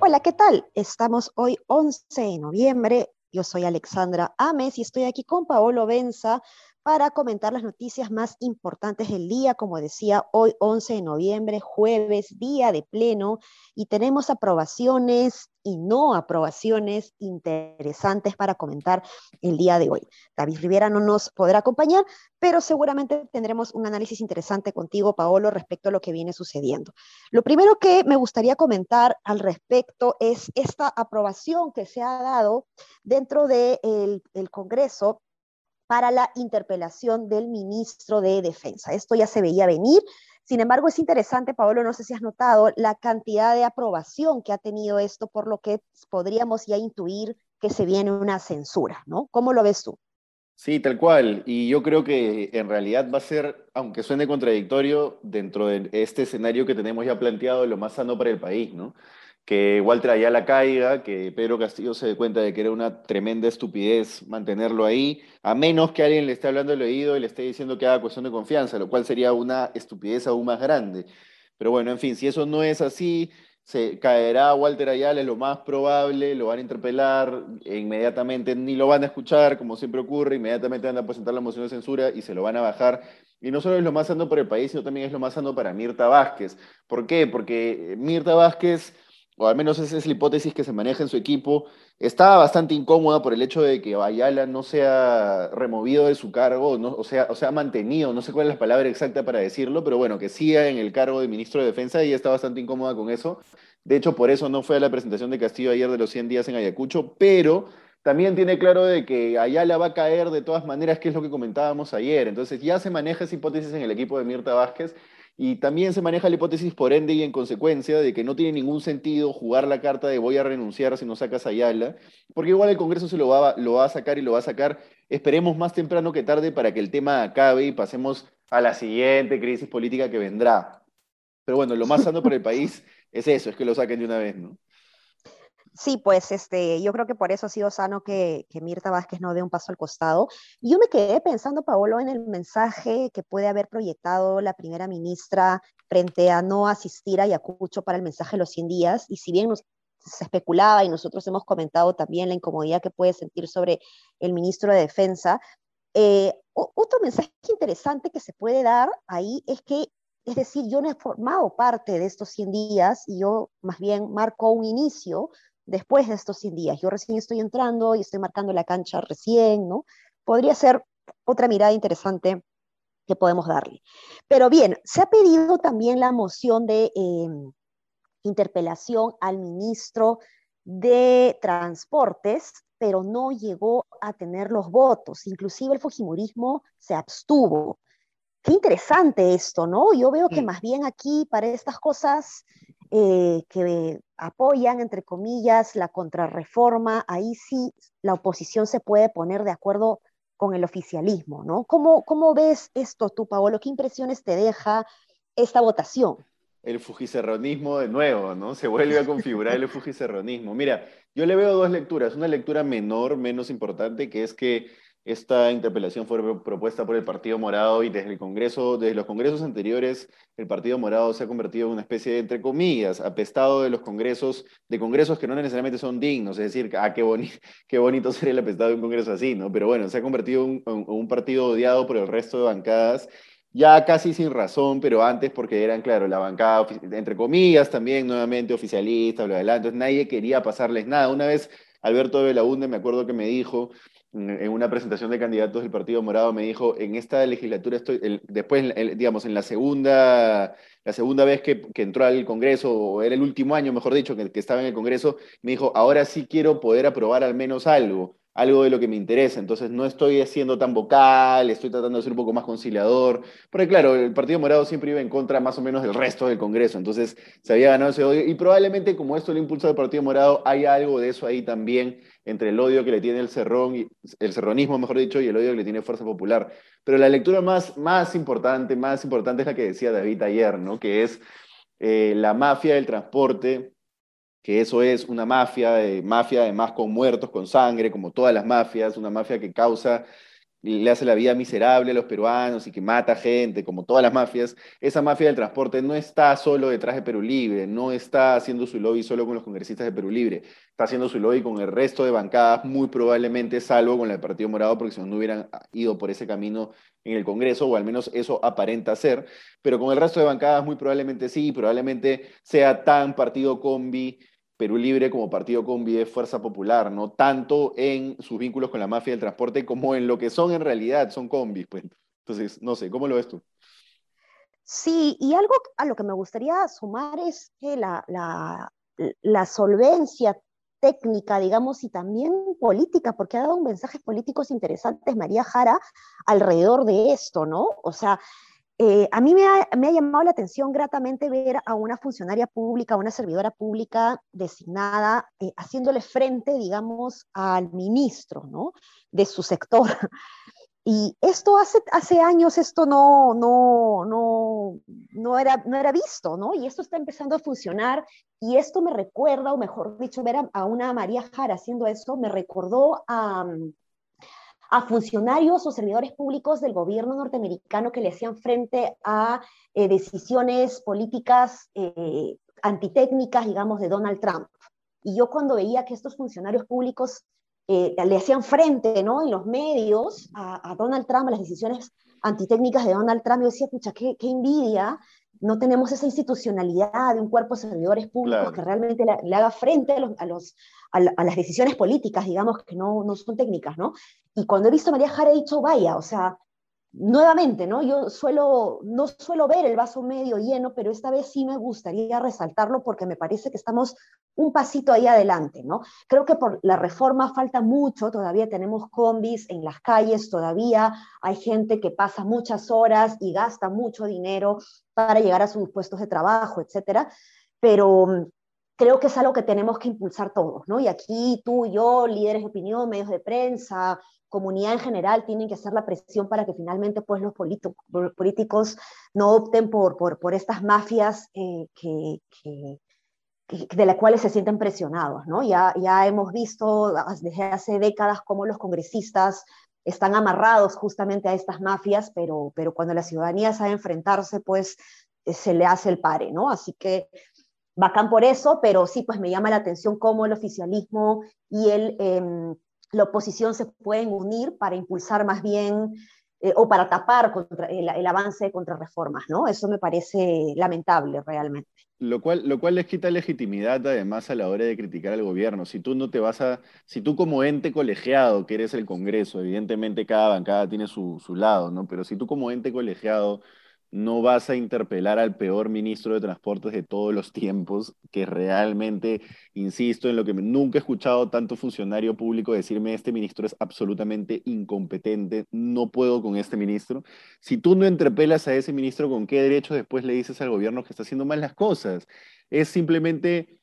Hola, ¿qué tal? Estamos hoy 11 de noviembre. Yo soy Alexandra Ames y estoy aquí con Paolo Benza para comentar las noticias más importantes del día. Como decía, hoy 11 de noviembre, jueves, día de pleno, y tenemos aprobaciones y no aprobaciones interesantes para comentar el día de hoy. David Rivera no nos podrá acompañar, pero seguramente tendremos un análisis interesante contigo, Paolo, respecto a lo que viene sucediendo. Lo primero que me gustaría comentar al respecto es esta aprobación que se ha dado dentro del de Congreso para la interpelación del ministro de Defensa. Esto ya se veía venir. Sin embargo, es interesante, Pablo, no sé si has notado la cantidad de aprobación que ha tenido esto, por lo que podríamos ya intuir que se viene una censura, ¿no? ¿Cómo lo ves tú? Sí, tal cual. Y yo creo que en realidad va a ser, aunque suene contradictorio, dentro de este escenario que tenemos ya planteado, lo más sano para el país, ¿no? Que Walter Ayala caiga, que Pedro Castillo se dé cuenta de que era una tremenda estupidez mantenerlo ahí, a menos que alguien le esté hablando al oído y le esté diciendo que haga cuestión de confianza, lo cual sería una estupidez aún más grande. Pero bueno, en fin, si eso no es así, se caerá Walter Ayala, es lo más probable, lo van a interpelar, e inmediatamente ni lo van a escuchar, como siempre ocurre, inmediatamente van a presentar la moción de censura y se lo van a bajar. Y no solo es lo más sano para el país, sino también es lo más sano para Mirta Vázquez. ¿Por qué? Porque Mirta Vázquez o al menos esa es la hipótesis que se maneja en su equipo, estaba bastante incómoda por el hecho de que Ayala no sea removido de su cargo, o, sea, o sea, mantenido, no sé cuál es la palabra exacta para decirlo, pero bueno, que siga en el cargo de ministro de Defensa y está bastante incómoda con eso. De hecho, por eso no fue a la presentación de Castillo ayer de los 100 días en Ayacucho, pero también tiene claro de que Ayala va a caer de todas maneras, que es lo que comentábamos ayer. Entonces ya se maneja esa hipótesis en el equipo de Mirta Vázquez y también se maneja la hipótesis por ende y en consecuencia de que no tiene ningún sentido jugar la carta de voy a renunciar si no sacas a Ayala, porque igual el Congreso se lo va, lo va a sacar y lo va a sacar, esperemos más temprano que tarde para que el tema acabe y pasemos a la siguiente crisis política que vendrá. Pero bueno, lo más sano para el país es eso, es que lo saquen de una vez, ¿no? Sí, pues este, yo creo que por eso ha sido sano que, que, Mirta Vázquez no dé un paso al costado. Yo me quedé pensando, Paolo, en el mensaje que puede haber proyectado la primera ministra frente a no asistir a Ayacucho para el mensaje de los 100 días. Y si bien nos, se especulaba y nosotros hemos comentado también la incomodidad que puede sentir sobre el ministro de Defensa, eh, otro mensaje interesante que se puede dar ahí es que es decir, yo no he formado parte de estos 100 días y yo más bien marco un inicio después de estos 100 días. Yo recién estoy entrando y estoy marcando la cancha recién, ¿no? Podría ser otra mirada interesante que podemos darle. Pero bien, se ha pedido también la moción de em, interpelación al ministro de Transportes, pero no llegó a tener los votos. Inclusive el Fujimorismo se abstuvo. Qué interesante esto, ¿no? Yo veo que más bien aquí para estas cosas eh, que apoyan, entre comillas, la contrarreforma, ahí sí la oposición se puede poner de acuerdo con el oficialismo, ¿no? ¿Cómo, cómo ves esto tú, Paolo? ¿Qué impresiones te deja esta votación? El fujicerronismo de nuevo, ¿no? Se vuelve a configurar el fujicerronismo. Mira, yo le veo dos lecturas. Una lectura menor, menos importante, que es que esta interpelación fue propuesta por el Partido Morado y desde el Congreso, desde los congresos anteriores, el Partido Morado se ha convertido en una especie de, entre comillas, apestado de los congresos, de congresos que no necesariamente son dignos, es decir, ah, qué, bonito sería el apestado de un congreso así, ¿no? Pero bueno, se ha convertido en un, partido odiado por el resto de bancadas, ya casi sin razón, pero antes porque eran, claro, la bancada, entre comillas, también nuevamente oficialista, bla, bla, entonces nadie quería pasarles nada. Una vez Alberto de Belaunde me acuerdo que me dijo, en una presentación de candidatos del Partido Morado me dijo, en esta legislatura estoy, después, digamos, en la segunda, la segunda vez que, entró al Congreso, o era el último año, mejor dicho, que estaba en el Congreso, me dijo, ahora sí quiero poder aprobar al menos algo algo de lo que me interesa. Entonces no estoy haciendo tan vocal, estoy tratando de ser un poco más conciliador. Porque claro, el Partido Morado siempre iba en contra más o menos del resto del Congreso. Entonces se había ganado ese odio. Y probablemente como esto lo impulsa el Partido Morado, hay algo de eso ahí también entre el odio que le tiene el cerrón, y, el cerronismo, mejor dicho, y el odio que le tiene Fuerza Popular. Pero la lectura más, más importante, más importante es la que decía David ayer, ¿no? Que es eh, la mafia del transporte que eso es una mafia, eh, mafia además con muertos, con sangre, como todas las mafias, una mafia que causa le hace la vida miserable a los peruanos y que mata gente, como todas las mafias, esa mafia del transporte no está solo detrás de Perú Libre, no está haciendo su lobby solo con los congresistas de Perú Libre, está haciendo su lobby con el resto de bancadas, muy probablemente salvo con el Partido Morado, porque si no, no hubieran ido por ese camino en el Congreso, o al menos eso aparenta ser, pero con el resto de bancadas muy probablemente sí, probablemente sea tan partido combi Perú Libre como partido con de fuerza popular, ¿no? Tanto en sus vínculos con la mafia del transporte como en lo que son en realidad, son combis, pues. Entonces, no sé, ¿cómo lo ves tú? Sí, y algo a lo que me gustaría sumar es que la, la, solvencia técnica, digamos, y también política, porque ha dado mensajes políticos interesantes María Jara alrededor de esto, ¿no? O sea, eh, a mí me ha, llamado la atención gratamente ver a una funcionaria pública, una servidora pública designada, eh, haciéndole frente, digamos, al ministro, ¿no? De su sector. Y esto hace, hace años, esto no, no, no, no, era, no era visto, ¿no? Y esto está empezando a funcionar. Y esto me recuerda, o mejor dicho, ver a, a una María Jara haciendo eso, me recordó a, a funcionarios o servidores públicos del gobierno norteamericano que le hacían frente a eh, decisiones políticas eh, antitécnicas, digamos, de Donald Trump. Y yo cuando veía que estos funcionarios públicos eh, le hacían frente ¿no? en los medios a, Donald Trump, a las decisiones antitécnicas de Donald Trump, yo decía, pucha, qué, qué envidia no tenemos esa institucionalidad de un cuerpo de servidores públicos que realmente le, haga frente a, los, a, los, a, las decisiones políticas, digamos, que no, no, son técnicas, ¿no? Y cuando he visto a María Jara he dicho, vaya, o sea, nuevamente, ¿no? Yo suelo, no suelo ver el vaso medio lleno, pero esta vez sí me gustaría resaltarlo porque me parece que estamos un pasito ahí adelante, ¿no? Creo que por la reforma falta mucho, todavía tenemos combis en las calles, todavía hay gente que pasa muchas horas y gasta mucho dinero para llegar a sus puestos de trabajo, etcétera, pero mm, creo que es algo que tenemos que impulsar todos, ¿no? Y aquí tú yo, líderes de opinión, medios de prensa, comunidad en general tienen que hacer la presión para que finalmente pues, los políticos no opten por, por, estas mafias eh, que, de las cuales se sienten presionados. ¿no? Ya, ya hemos visto desde hace décadas cómo los congresistas están amarrados justamente a estas mafias, pero, pero cuando la ciudadanía sabe enfrentarse, pues eh, se le hace el pare, ¿no? Así que bacán por eso, pero sí, pues me llama la atención cómo el oficialismo y el... Em, la oposición se pueden unir para impulsar más bien eh, o para tapar contra el, avance de contrarreformas, ¿no? Eso me parece lamentable realmente. Lo cual, lo cual les quita legitimidad además a la hora de criticar al gobierno. Si tú no te vas a, si tú como ente colegiado, que eres el Congreso, evidentemente cada bancada tiene su, su lado, ¿no? Pero si tú como ente colegiado no vas a interpelar al peor ministro de Transportes de todos los tiempos, que realmente, insisto, en lo que nunca he escuchado tanto funcionario público decirme, este ministro es absolutamente incompetente, no puedo con este ministro. Si tú no interpelas a ese ministro, ¿con qué derecho después le dices al gobierno que está haciendo mal las cosas? Es simplemente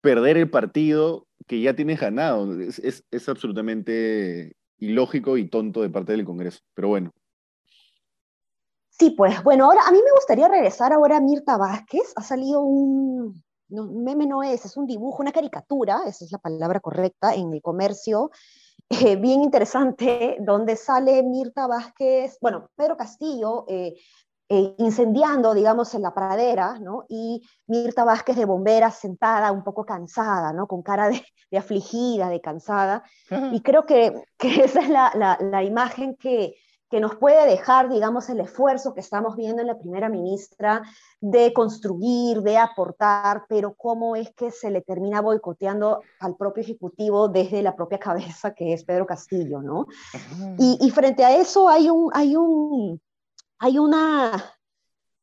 perder el partido que ya tienes ganado. Es, es, es absolutamente ilógico y tonto de parte del Congreso. Pero bueno, Sí, pues bueno, ahora a mí me gustaría regresar ahora a Mirta Vázquez. Ha salido un, meme no es, es un dibujo, una caricatura, esa es la palabra correcta, en el comercio, eh, bien interesante, donde sale Mirta Vázquez, bueno, Pedro Castillo, eh, eh, incendiando, digamos, en la pradera, ¿no? Y Mirta Vázquez de bombera sentada, un poco cansada, ¿no? Con cara de, afligida, de cansada. Y creo que, que esa es la, la imagen que, que nos puede dejar, digamos, el esfuerzo que estamos viendo en la primera ministra de construir, de aportar, pero cómo es que se le termina boicoteando al propio Ejecutivo desde la propia cabeza, que es Pedro Castillo, ¿no? Y, frente a eso hay, un, hay, un, hay una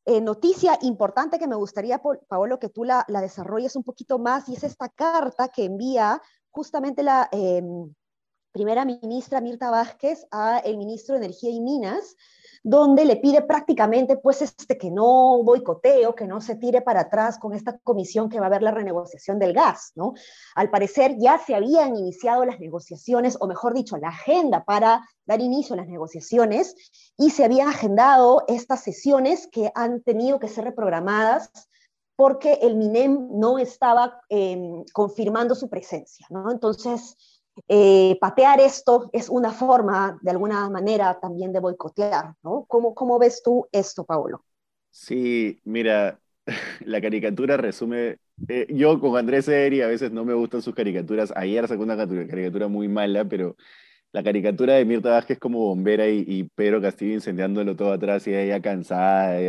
eh, noticia importante que me gustaría, Paolo, que tú la, la, desarrolles un poquito más, y es esta carta que envía justamente la... Em, primera ministra Mirta Vázquez a el ministro de Energía y Minas, donde le pide prácticamente pues este que no boicoteo, que no se tire para atrás con esta comisión que va a ver la renegociación del gas, ¿no? Al parecer ya se habían iniciado las negociaciones, o mejor dicho, la agenda para dar inicio a las negociaciones y se habían agendado estas sesiones que han tenido que ser reprogramadas porque el MINEM no estaba em, confirmando su presencia, ¿no? Entonces, eh, patear esto es una forma, de alguna manera, también de boicotear, ¿no? ¿Cómo, cómo ves tú esto, Paolo? Sí, mira, la caricatura resume. Eh, yo con Andrés Eri a veces no me gustan sus caricaturas. Ayer sacó una caricatura muy mala, pero la caricatura de Mirta Vázquez como bombera y, y Pedro Castillo incendiándolo todo atrás y ella cansada.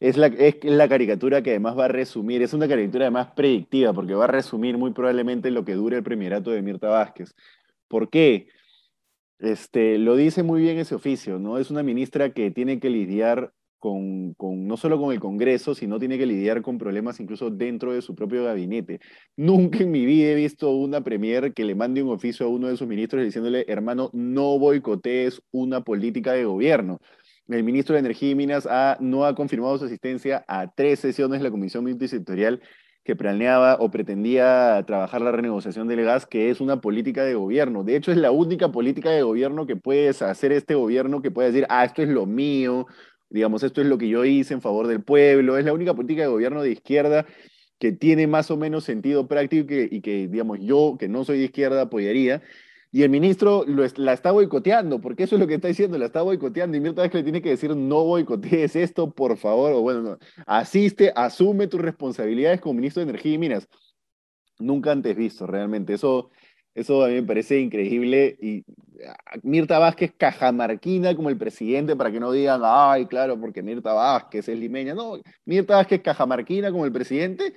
Es, la, es la caricatura que además va a resumir, es una caricatura además predictiva, porque va a resumir muy probablemente lo que dure el premierato de Mirta Vázquez. ¿Por qué? Este, lo dice muy bien ese oficio, ¿no? Es una ministra que tiene que lidiar con, no solo con el Congreso, sino tiene que lidiar con problemas incluso dentro de su propio gabinete. Nunca en mi vida he visto una premier que le mande un oficio a uno de sus ministros diciéndole, hermano, no boicotees una política de gobierno. El ministro de Energía y Minas no ha confirmado su asistencia a tres sesiones de la Comisión Multisectorial que planeaba o pretendía trabajar la renegociación del gas, que es una política de gobierno. De hecho, es la única política de gobierno que puede hacer este gobierno que puede decir, ah, esto es lo mío, digamos, esto es lo que yo hice en favor del pueblo, es la única política de gobierno de izquierda que tiene más o menos sentido práctico y que, digamos, yo, que no soy de izquierda, apoyaría. Y el ministro la está boicoteando, porque eso es lo que está diciendo, la está boicoteando. Y Mirta vez que le tiene que decir, no boicotees esto, por favor, o bueno, asiste, asume tus responsabilidades como ministro de Energía y Minas. Nunca antes visto, realmente. Eso, eso a mí me parece increíble. Y ah, Mirta Vázquez cajamarquina como el presidente para que no digan, ay, claro, porque Mirta Vázquez es limeña. No, Mirta Vázquez cajamarquina como el presidente.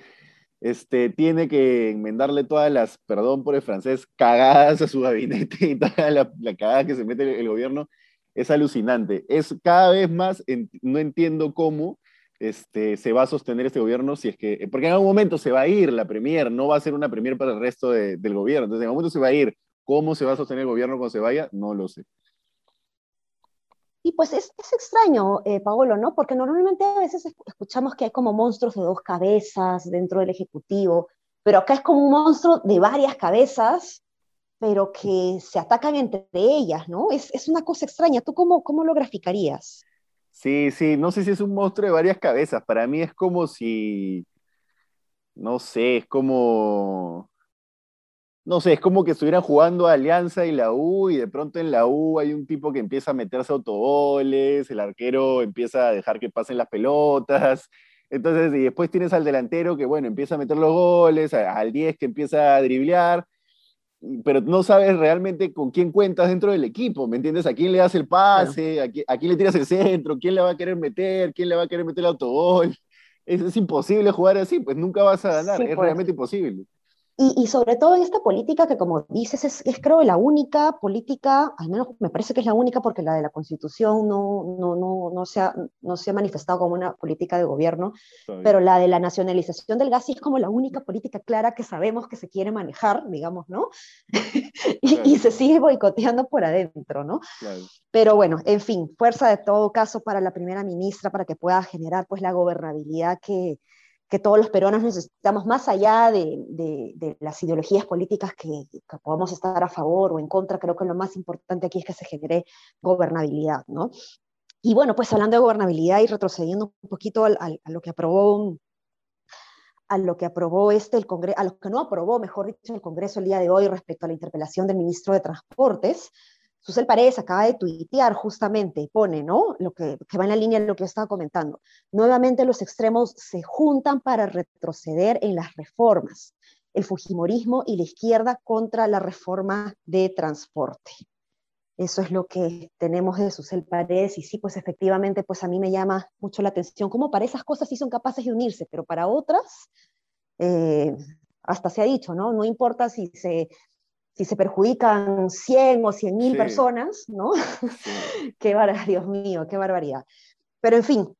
Este, tiene que enmendarle todas las, perdón por el francés, cagadas a su gabinete y toda la, la cagada que se mete el, gobierno. Es alucinante. Es cada vez más, no entiendo cómo, este, se va a sostener este gobierno si es que, porque en algún momento se va a ir la Premier, no va a ser una Premier para el resto del gobierno, entonces en algún momento se va a ir. ¿Cómo se va a sostener el gobierno cuando se vaya? No lo sé. Y pues es, es extraño, eh, Paolo, ¿no? Porque normalmente a veces escuchamos que hay como monstruos de dos cabezas dentro del Ejecutivo, pero acá es como un monstruo de varias cabezas, pero que se atacan entre ellas, ¿no? Es, es una cosa extraña. ¿Tú cómo, cómo lo graficarías? Sí, sí, no sé si es un monstruo de varias cabezas. Para mí es como si, no sé, es como, no sé, es como que estuvieran jugando Alianza y la U y de pronto en la U hay un tipo que empieza a meterse autogoles, el arquero empieza a dejar que pasen las pelotas. Entonces, y después tienes al delantero que, bueno, empieza a meter los goles, al 10 que empieza a driblear, pero no sabes realmente con quién cuentas dentro del equipo, ¿me entiendes? ¿A quién le das el pase? ¿A, quién, le tiras el centro? ¿Quién le va a querer meter? ¿Quién le va a querer meter el autogol? Es, es imposible jugar así, pues nunca vas a ganar, es pues. realmente imposible. Y, sobre todo en esta política que, como dices, es, creo la única política, al menos me parece que es la única porque la de la Constitución no, no, no, no, se, ha, no se ha manifestado como una política de gobierno, pero la de la nacionalización del gas sí es como la única política clara que sabemos que se quiere manejar, digamos, ¿no? y, se sigue boicoteando por adentro, ¿no? Pero bueno, en fin, fuerza de todo caso para la primera ministra para que pueda generar pues la gobernabilidad que que todos los peruanos necesitamos, más allá de, de, las ideologías políticas que, que, podamos estar a favor o en contra, creo que lo más importante aquí es que se genere gobernabilidad, ¿no? Y bueno, pues hablando de gobernabilidad y retrocediendo un poquito a, a lo que aprobó a lo que aprobó este el Congreso, a lo que no aprobó, mejor dicho, el Congreso el día de hoy respecto a la interpelación del ministro de Transportes, Susel Paredes acaba de tuitear justamente y pone, ¿no? Lo que, va en la línea de lo que yo estaba comentando. Nuevamente los extremos se juntan para retroceder en las reformas. El Fujimorismo y la izquierda contra la reforma de transporte. Eso es lo que tenemos de Susel Paredes y sí, pues efectivamente, pues a mí me llama mucho la atención cómo para esas cosas sí son capaces de unirse, pero para otras, eh, hasta se ha dicho, ¿no? No importa si se si se perjudican 100 o 100 mil personas, ¿no? qué barbaridad, Dios mío, qué barbaridad. Pero en fin,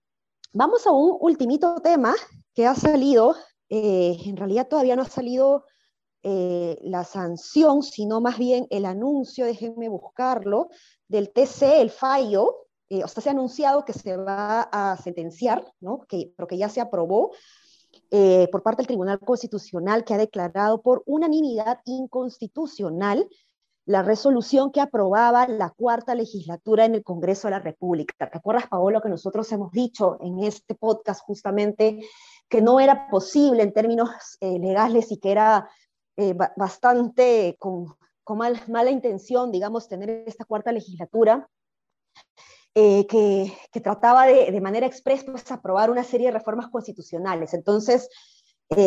vamos a un ultimito tema que ha salido, eh, en realidad todavía no ha salido eh, la sanción, sino más bien el anuncio, déjenme buscarlo, del TC, el fallo, eh, o sea, se ha anunciado que se va a sentenciar, ¿no? Que, pero que ya se aprobó eh, por parte del Tribunal Constitucional que ha declarado por unanimidad inconstitucional la resolución que aprobaba la cuarta legislatura en el Congreso de la República. ¿Te acuerdas, Paolo, que nosotros hemos dicho en este podcast justamente que no era posible en términos eh, legales y que era eh, bastante con, con mala intención, digamos, tener esta cuarta legislatura, eh, que, trataba de, de manera expresa pues, aprobar una serie de reformas constitucionales. Entonces,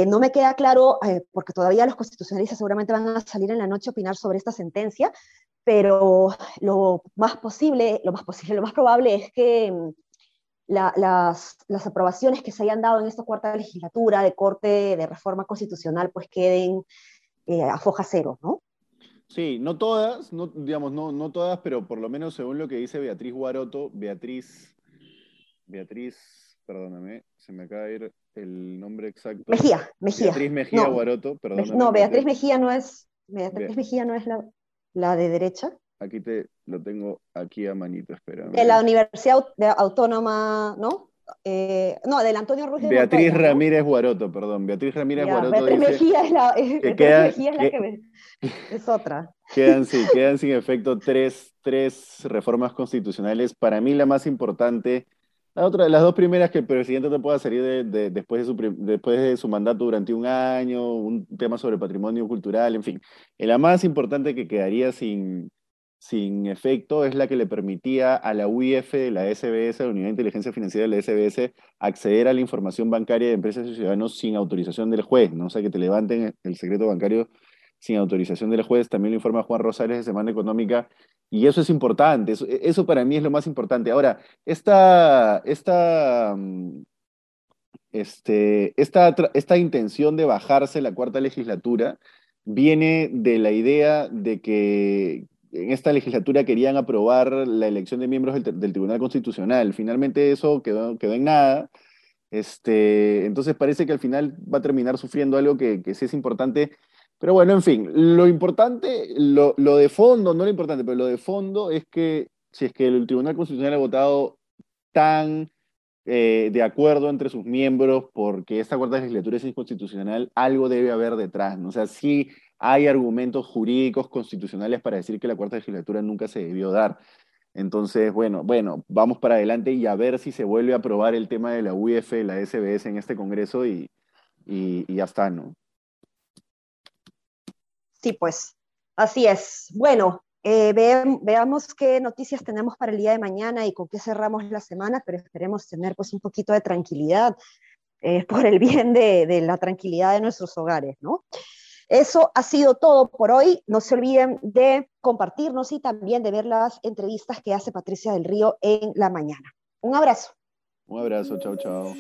no me queda claro, porque todavía los constitucionalistas seguramente van a salir en la noche a opinar sobre esta sentencia, pero lo más posible, lo más posible, lo más probable es que mm, las, las, aprobaciones que se hayan dado en esta cuarta legislatura de corte de reforma constitucional pues queden eh, a foja cero, ¿no? Sí, no todas, no, digamos, no, no todas, pero por lo menos según lo que dice Beatriz Guaroto, Beatriz, Beatriz, perdóname, se me acaba de ir el nombre exacto. Mejía, Mejía. Beatriz Mejía Guaroto, perdóname. No, Beatriz Mejía no es, Beatriz Mejía no es la, la de derecha. Aquí te lo tengo aquí a manito, espera. De la Universidad Autónoma, ¿no? Eh, no, del Antonio Ruiz Beatriz Ramírez Guaroto, perdón. Beatriz Ramírez Guaroto Beatriz dice Mejía es la, que, queda, Mejía es, la que me, es otra. Quedan, sí, quedan sin efecto tres, tres reformas constitucionales. Para mí la más importante, la otra, las dos primeras que el presidente no pueda salir de, de, después, de su, después de su mandato durante un año, un tema sobre patrimonio cultural, en fin. La más importante que quedaría sin, sin efecto es la que le permitía a la UIF de la SBS, la Unidad de Inteligencia Financiera de la SBS, acceder a la información bancaria de empresas y ciudadanos sin autorización del juez, ¿no? O sea, que te levanten el secreto bancario sin autorización del juez, también lo informa Juan Rosales de Semana Económica, y eso es importante, eso, para mí es lo más importante. Ahora, esta, esta, mm, este, esta, esta intención de bajarse la cuarta legislatura viene de la idea de que, en esta legislatura querían aprobar la elección de miembros del, Tribunal Constitucional. Finalmente eso quedó, quedó en nada. Este, entonces parece que al final va a terminar sufriendo algo que, sí es importante. Pero bueno, en fin, lo importante, lo, lo, de fondo, no lo importante, pero lo de fondo es que si es que el Tribunal Constitucional ha votado tan eh, de acuerdo entre sus miembros porque esta cuarta legislatura es inconstitucional, algo debe haber detrás. ¿no? O sea, sí hay argumentos jurídicos constitucionales para decir que la cuarta legislatura nunca se debió dar. Entonces, bueno, bueno, vamos para adelante y a ver si se vuelve a aprobar el tema de la UIF, la SBS en este Congreso y, y, ya está, ¿no? Sí, pues, así es. Bueno, eh, veamos qué noticias tenemos para el día de mañana y con qué cerramos la semana, pero esperemos tener pues un poquito de tranquilidad eh, por el bien de, de, la tranquilidad de nuestros hogares, ¿no? Eso ha sido todo por hoy. No se olviden de compartirnos y también de ver las entrevistas que hace Patricia del Río en la mañana. Un abrazo. Un abrazo, chao, chao.